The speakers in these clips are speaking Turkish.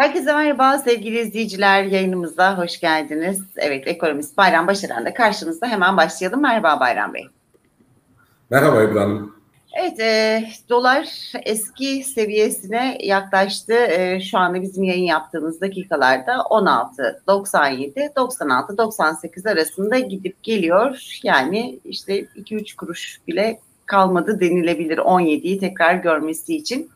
Herkese merhaba sevgili izleyiciler yayınımıza hoş geldiniz. Evet ekonomist Bayram Başaran da karşınızda hemen başlayalım. Merhaba Bayram Bey. Merhaba İbrahim. Evet, e, dolar eski seviyesine yaklaştı. E, şu anda bizim yayın yaptığımız dakikalarda 16.97, 96, 98 arasında gidip geliyor. Yani işte 2-3 kuruş bile kalmadı denilebilir 17'yi tekrar görmesi için.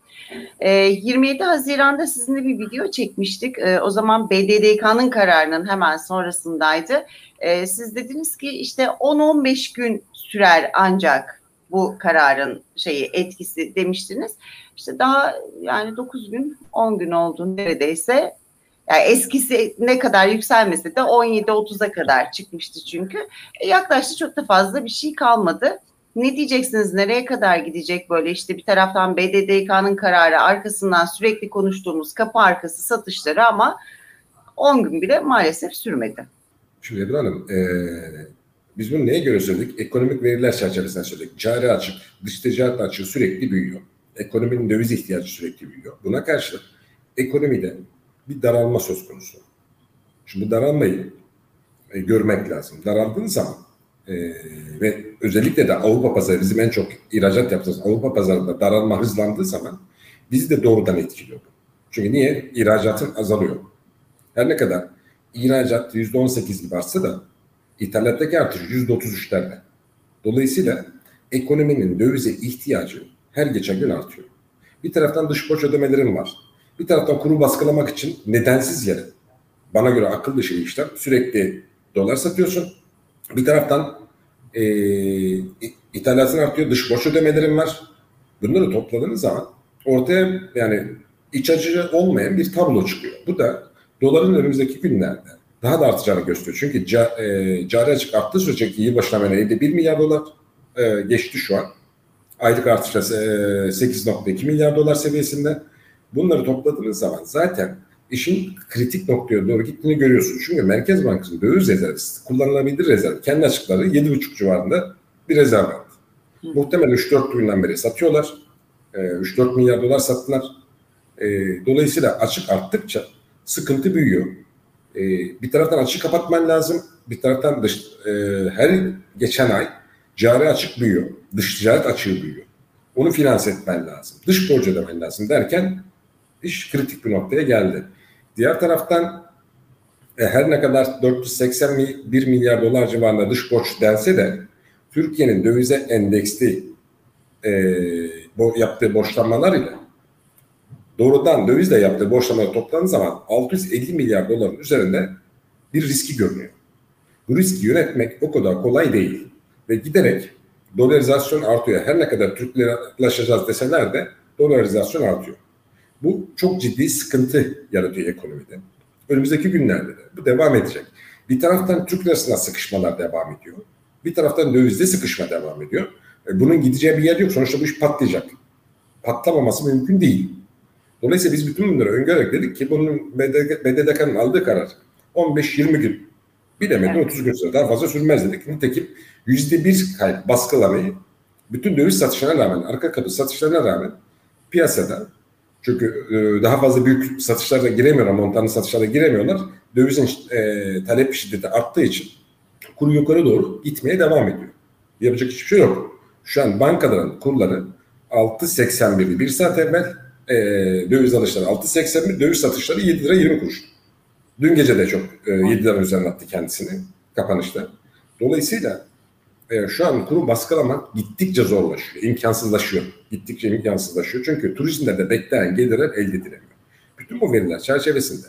27 ee, Haziran'da sizinle bir video çekmiştik. Ee, o zaman BDDK'nın kararının hemen sonrasındaydı. Ee, siz dediniz ki işte 10-15 gün sürer ancak bu kararın şeyi etkisi demiştiniz. İşte daha yani 9 gün 10 gün oldu neredeyse. Yani eskisi ne kadar yükselmese de 17-30'a kadar çıkmıştı çünkü. E, yaklaştı çok da fazla bir şey kalmadı. Ne diyeceksiniz? Nereye kadar gidecek böyle işte bir taraftan BDDK'nın kararı arkasından sürekli konuştuğumuz kapı arkası satışları ama 10 gün bile maalesef sürmedi. Şimdi Ebru Hanım ee, biz bunu neye göre söyledik? Ekonomik veriler çerçevesinde söyledik. Cari açık, dış ticaret açığı sürekli büyüyor. Ekonominin döviz ihtiyacı sürekli büyüyor. Buna karşılık ekonomide bir daralma söz konusu. Şimdi bu daralmayı e, görmek lazım. Daraldığın zaman e, ve özellikle de Avrupa pazarı bizim en çok ihracat yaptığımız Avrupa pazarında daralma hızlandığı zaman bizi de doğrudan etkiliyor. Çünkü niye? İhracatın azalıyor. Her ne kadar ihracat %18 gibi artsa da ithalattaki artış %33'lerde. Dolayısıyla ekonominin dövize ihtiyacı her geçen gün artıyor. Bir taraftan dış borç ödemelerim var. Bir taraftan kuru baskılamak için nedensiz yere bana göre akıl dışı işlem sürekli dolar satıyorsun bir taraftan e, ithalatın artıyor, dış borç ödemelerim var. Bunları topladığınız zaman ortaya yani iç açıcı olmayan bir tablo çıkıyor. Bu da doların önümüzdeki günlerde daha da artacağını gösteriyor. Çünkü ca, e, cari açık arttığı sürece ki yılbaşına beri 1 milyar dolar e, geçti şu an. Aylık artışla e, 8.2 milyar dolar seviyesinde. Bunları topladığınız zaman zaten işin kritik noktaya doğru gittiğini görüyorsun. Çünkü Merkez Bankası'nın döviz rezervi, kullanılabilir rezerv, kendi açıkları 7,5 civarında bir rezerv. Hı. Muhtemelen 3-4 günden beri satıyorlar. E, ee, 3-4 milyar dolar sattılar. E, dolayısıyla açık arttıkça sıkıntı büyüyor. E, bir taraftan açık kapatman lazım. Bir taraftan dış, e, her geçen ay cari açık büyüyor. Dış ticaret açığı büyüyor. Onu finanse etmen lazım. Dış borç ödemen lazım derken iş kritik bir noktaya geldi. Diğer taraftan e, her ne kadar 481 milyar dolar civarında dış borç dense de Türkiye'nin dövize endeksli e, bo, yaptığı borçlanmalar ile doğrudan dövizle yaptığı borçlamaları toplandığı zaman 650 milyar doların üzerinde bir riski görünüyor. Bu riski yönetmek o kadar kolay değil. Ve giderek dolarizasyon artıyor. Her ne kadar Türklere ulaşacağız deseler de dolarizasyon artıyor. Bu çok ciddi sıkıntı yaratıyor ekonomide. Önümüzdeki günlerde de bu devam edecek. Bir taraftan Türk lirasına sıkışmalar devam ediyor. Bir taraftan dövizde sıkışma devam ediyor. E, bunun gideceği bir yer yok. Sonuçta bu iş patlayacak. Patlamaması mümkün değil. Dolayısıyla biz bütün bunları öngörerek dedik ki bunun BDDK'nın aldığı karar 15-20 gün bilemedim evet. 30 gün sonra daha fazla sürmez dedik. Nitekim %1 kayıp baskılamayı bütün döviz satışlarına rağmen, arka kapı satışlarına rağmen piyasada çünkü e, daha fazla büyük satışlara giremiyorlar, montanlı satışlara giremiyorlar. Dövizin e, talep şiddeti arttığı için kuru yukarı doğru gitmeye devam ediyor. Yapacak hiçbir şey yok. Şu an bankaların kurları 6.81'di. Bir saat evvel e, döviz alışları 6.81, döviz satışları 7 lira 20 kuruş. Dün gece de çok e, 7 lira üzerine attı kendisini kapanışta. Dolayısıyla e, şu an kuru baskılamak gittikçe zorlaşıyor, imkansızlaşıyor. Gittikçe imkansızlaşıyor. Çünkü turizmde de beklenen gelirler elde edilemiyor. Bütün bu veriler çerçevesinde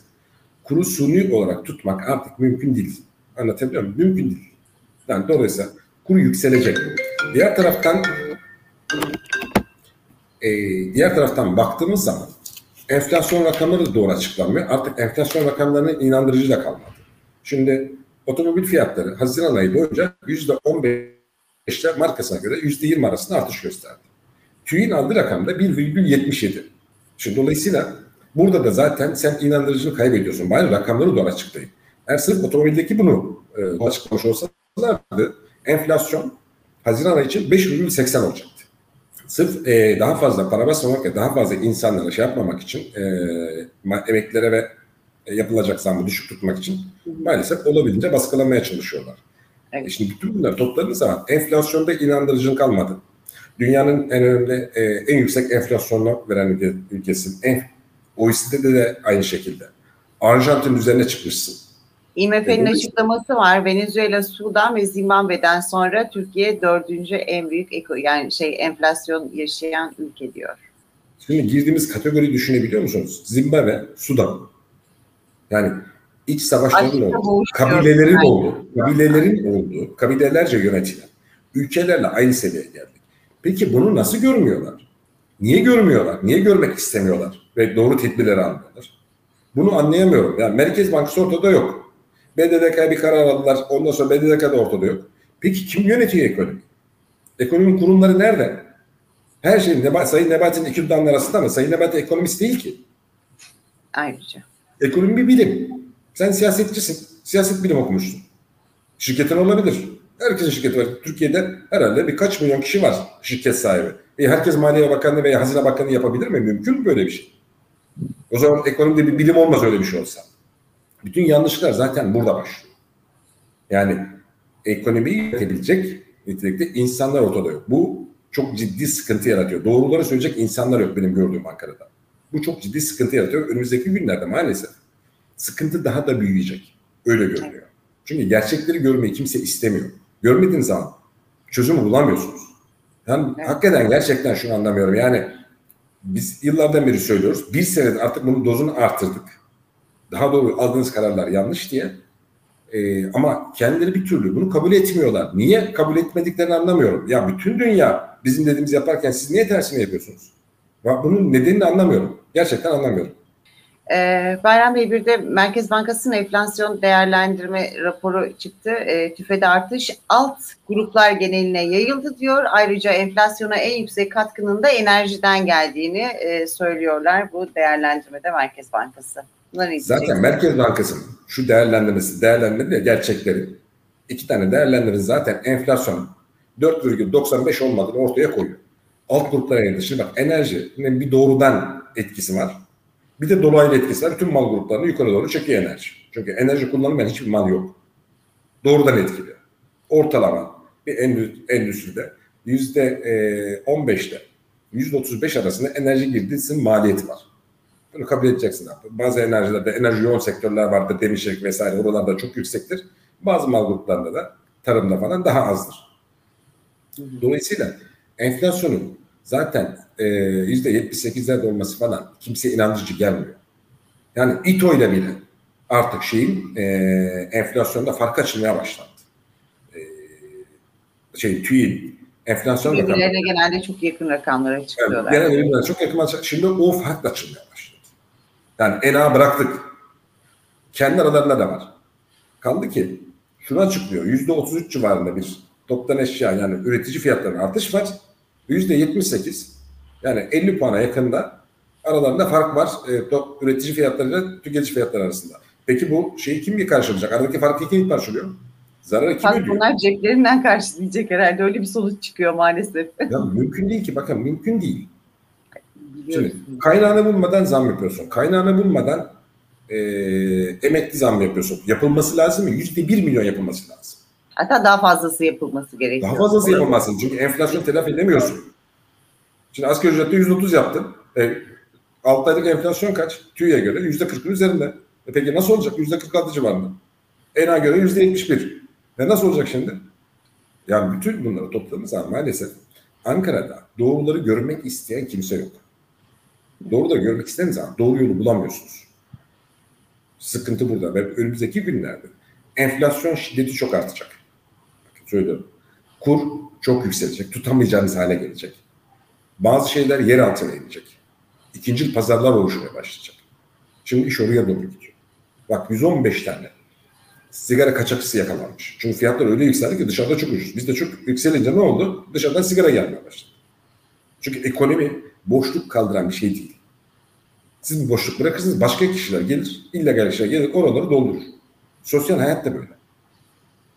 kuru suni olarak tutmak artık mümkün değil. Anlatabiliyor muyum? Mümkün değil. Yani dolayısıyla kuru yükselecek. Diğer taraftan e, diğer taraftan baktığımız zaman enflasyon rakamları doğru açıklanmıyor. Artık enflasyon rakamlarının inandırıcı da kalmadı. Şimdi otomobil fiyatları Haziran ayı boyunca %15'ler markasına göre %20 arasında artış gösterdi. TÜİ'nin aldığı rakam da 1,77. Şimdi dolayısıyla burada da zaten sen inandırıcılığı kaybediyorsun. Bari rakamları doğru açıklayın. Eğer sırf otomobildeki bunu e, açıklamış olsalardı enflasyon Haziran ayı için 5,80 olacaktı. Sırf e, daha fazla para basmamak ve daha fazla insanlara şey yapmamak için e, emeklere ve yapılacak zammı düşük tutmak için maalesef olabildiğince baskılamaya çalışıyorlar. Evet. E şimdi bütün bunları topladığınız zaman enflasyonda inandırıcılık kalmadı. Dünyanın en önemli, e, en yüksek enflasyonla veren ülkesi. En, OECD'de de aynı şekilde. Arjantin üzerine çıkmışsın. IMF'nin e, açıklaması var. Venezuela, Sudan ve Zimbabwe'den sonra Türkiye dördüncü en büyük yani şey enflasyon yaşayan ülke diyor. Şimdi girdiğimiz kategori düşünebiliyor musunuz? Zimbabwe, Sudan. Yani iç savaşların oldu, kabilelerin yani. oldu, kabilelerin oldu, kabilelerce yönetilen ülkelerle aynı seviyeye geldik. Peki bunu nasıl görmüyorlar? Niye görmüyorlar? Niye görmek istemiyorlar? Ve doğru tedbirleri almıyorlar? Bunu anlayamıyorum. Yani Merkez Bankası ortada yok. BDDK bir karar aldılar. Ondan sonra BDDK da ortada yok. Peki kim yönetiyor ekonomi? Ekonominin kurumları nerede? Her şey Nebat, Sayın Nebati'nin iki dudağının arasında mı? Sayın Nebati ekonomist değil ki. Ayrıca. Ekonomi bir bilim. Sen siyasetçisin. Siyaset bilim okumuşsun. Şirketin olabilir. Herkesin şirketi var. Türkiye'de herhalde birkaç milyon kişi var şirket sahibi. E herkes Maliye Bakanlığı veya Hazine Bakanlığı yapabilir mi? Mümkün mü böyle bir şey? O zaman ekonomide bir bilim olmaz öyle bir şey olsa. Bütün yanlışlıklar zaten burada başlıyor. Yani ekonomiyi yönetebilecek nitelikte insanlar ortada yok. Bu çok ciddi sıkıntı yaratıyor. Doğruları söyleyecek insanlar yok benim gördüğüm Ankara'da. Bu çok ciddi sıkıntı yaratıyor. Önümüzdeki günlerde maalesef sıkıntı daha da büyüyecek. Öyle görünüyor. Çünkü gerçekleri görmeyi kimse istemiyor. Görmediğiniz zaman çözümü bulamıyorsunuz. Yani evet. hakikaten gerçekten şunu anlamıyorum. Yani biz yıllardan beri söylüyoruz. Bir senede artık bunun dozunu artırdık. Daha doğru aldığınız kararlar yanlış diye. Ee, ama kendileri bir türlü bunu kabul etmiyorlar. Niye kabul etmediklerini anlamıyorum. Ya bütün dünya bizim dediğimiz yaparken siz niye tersini yapıyorsunuz? Bunun nedenini anlamıyorum. Gerçekten anlamıyorum. Ee, Bayram Bey bir de Merkez Bankası'nın enflasyon değerlendirme raporu çıktı. E, tüfede artış alt gruplar geneline yayıldı diyor. Ayrıca enflasyona en yüksek katkının da enerjiden geldiğini e, söylüyorlar. Bu değerlendirmede Merkez Bankası. Zaten Merkez Bankası'nın şu değerlendirmesi, değerlendirme de gerçekleri. iki tane değerlendirme zaten enflasyon 4,95 olmadığını ortaya koyuyor. Alt gruplara. Şimdi bak enerjinin bir doğrudan etkisi var bir de dolaylı etkisi var. Bütün mal gruplarını yukarı doğru çekiyor enerji. Çünkü enerji kullanılmayan hiçbir mal yok. Doğrudan etkili. Ortalama bir endüstride yüzde 15'te yüzde 35 arasında enerji girdisinin maliyeti var. Bunu kabul edeceksin abi. Bazı enerjilerde enerji yoğun sektörler vardır, demişek vesaire oralarda çok yüksektir. Bazı mal gruplarında da tarımda falan daha azdır. Dolayısıyla enflasyonun zaten e, yüzde 78'lerde olması falan kimseye inandırıcı gelmiyor. Yani İTO ile bile artık şeyin e, enflasyonda fark açılmaya başlandı. E, şey TÜİ'nin enflasyon Birbirlerine genelde çok yakın rakamlara açıklıyorlar. Yani, genelde birbirlerine çok yakın rakamlara Şimdi o fark açılmaya başladı. Yani ENA bıraktık. Kendi aralarında da var. Kaldı ki şunu açıklıyor. Yüzde 33 civarında bir toptan eşya yani üretici fiyatlarının artış var. Yüzde 78 yani 50 puana yakında aralarında fark var e, üretici fiyatlarıyla tüketici fiyatları arasında. Peki bu şeyi kim karşılayacak? Aradaki farkı kim karşılıyor? Zararı kim ödüyor? Bunlar ceplerinden karşılayacak herhalde. Öyle bir sonuç çıkıyor maalesef. Ya mümkün değil ki. Bakın mümkün değil. Şimdi kaynağını bulmadan zam yapıyorsun. Kaynağını bulmadan e, emekli zam yapıyorsun. Yapılması lazım mı? Yüzde bir milyon yapılması lazım. Hatta daha fazlası yapılması gerekiyor. Daha fazlası yapılması. Çünkü enflasyon telafi edemiyorsun. Şimdi asgari ücrette 130 yaptın. E, 6 aylık enflasyon kaç? TÜİ'ye göre %40'ın üzerinde. E peki nasıl olacak? %46 civarında. ENA göre %71. E nasıl olacak şimdi? Yani bütün bunları topladığımız zaman maalesef Ankara'da doğruları görmek isteyen kimse yok. Doğruları görmek istediğiniz zaman doğru yolu bulamıyorsunuz. Sıkıntı burada ve önümüzdeki günlerde enflasyon şiddeti çok artacak. Söylüyorum. Kur çok yükselecek. Tutamayacağınız hale gelecek. Bazı şeyler yer altına inecek. İkinci pazarlar oluşmaya başlayacak. Şimdi iş oraya doğru gidiyor. Bak 115 tane sigara kaçakçısı yakalanmış. Çünkü fiyatlar öyle yükseldi ki dışarıda çok ucuz. Bizde çok yükselince ne oldu? Dışarıdan sigara gelmeye başladı. Çünkü ekonomi boşluk kaldıran bir şey değil. Siz bir boşluk bırakırsınız başka kişiler gelir, illegal kişiler gelir oraları doldurur. Sosyal hayat da böyle.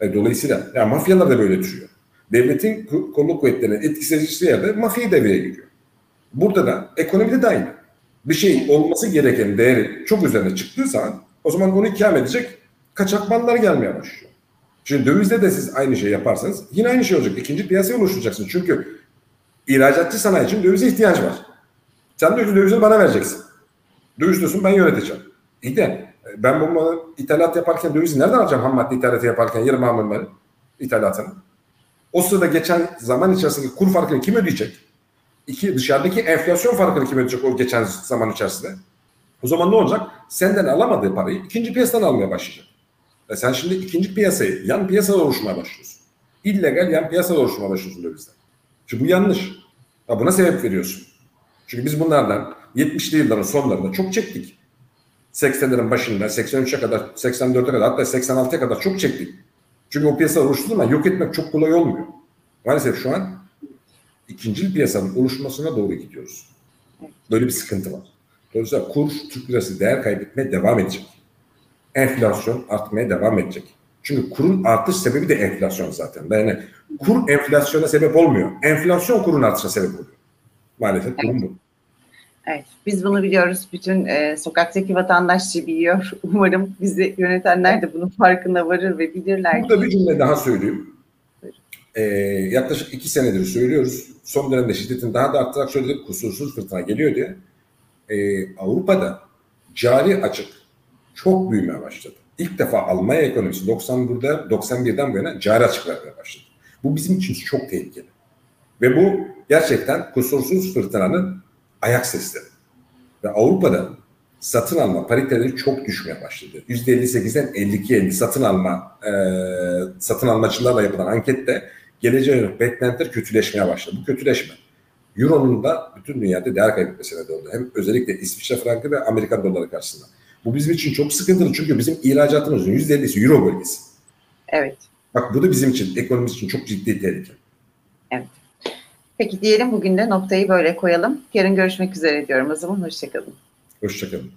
E, dolayısıyla yani mafyalar da böyle düşüyor. devletin kolluk kuvvetlerinin etkisizleştiği yerde mafya devreye giriyor. Burada da ekonomide de aynı. Bir şey olması gereken değeri çok üzerine çıktığı zaman o zaman bunu ikame edecek kaçak mallar gelmeye başlıyor. Şimdi dövizde de siz aynı şey yaparsanız yine aynı şey olacak. İkinci piyasaya oluşturacaksınız. Çünkü ihracatçı sanayi için dövize ihtiyaç var. Sen diyorsun dövizi bana vereceksin. Döviz diyorsun ben yöneteceğim. İyi de ben bu malı ithalat yaparken dövizi nereden alacağım ham madde ithalatı yaparken yarım mamulleri ithalatını? O sırada geçen zaman içerisinde kur farkını kim ödeyecek? İki, dışarıdaki enflasyon farkını kim ödeyecek o geçen zaman içerisinde? O zaman ne olacak? Senden alamadığı parayı ikinci piyasadan almaya başlayacak. E sen şimdi ikinci piyasayı, yan piyasada oluşmaya başlıyorsun. İllegal yan piyasada oluşmaya başlıyorsun dövizden. Şimdi bu yanlış. Ya buna sebep veriyorsun. Çünkü biz bunlardan 70'li yılların sonlarında çok çektik. 80'lerin başında 83'e kadar, 84'e kadar hatta 86'ya kadar çok çektik. Çünkü o piyasa oluştuğu zaman yok etmek çok kolay olmuyor. Maalesef şu an ikinci piyasanın oluşmasına doğru gidiyoruz. Böyle bir sıkıntı var. Dolayısıyla kur, Türk lirası değer kaybetmeye devam edecek. Enflasyon artmaya devam edecek. Çünkü kurun artış sebebi de enflasyon zaten. Yani kur enflasyona sebep olmuyor. Enflasyon kurun artışına sebep oluyor. Maalesef durum bu. Evet, biz bunu biliyoruz. Bütün e, sokaktaki vatandaş biliyor. Umarım bizi yönetenler de bunun farkına varır ve bilirler. Burada bir cümle daha söyleyeyim. Ee, yaklaşık iki senedir söylüyoruz. Son dönemde şiddetin daha da artarak söyledik. Kusursuz fırtına geliyor diye. Ee, Avrupa'da cari açık çok büyümeye başladı. İlk defa Almanya ekonomisi 91'de 91'den bu yana cari açık vermeye başladı. Bu bizim için çok tehlikeli. Ve bu gerçekten kusursuz fırtınanın ayak sesleri. Ve Avrupa'da satın alma pariteleri çok düşmeye başladı. %58'den 52'ye satın alma e, satın almacılarla yapılan ankette geleceğe yönelik beklentiler kötüleşmeye başladı. Bu kötüleşme Euro'nun da bütün dünyada değer kaybetmesine de oldu. Hem özellikle İsviçre frankı ve Amerikan doları karşısında. Bu bizim için çok sıkıntılı çünkü bizim ihracatımızın %50'si Euro bölgesi. Evet. Bak bu da bizim için, ekonomimiz için çok ciddi tehlike. Evet. Peki diyelim bugün de noktayı böyle koyalım. Yarın görüşmek üzere diyorum o zaman. Hoşçakalın. Hoşçakalın.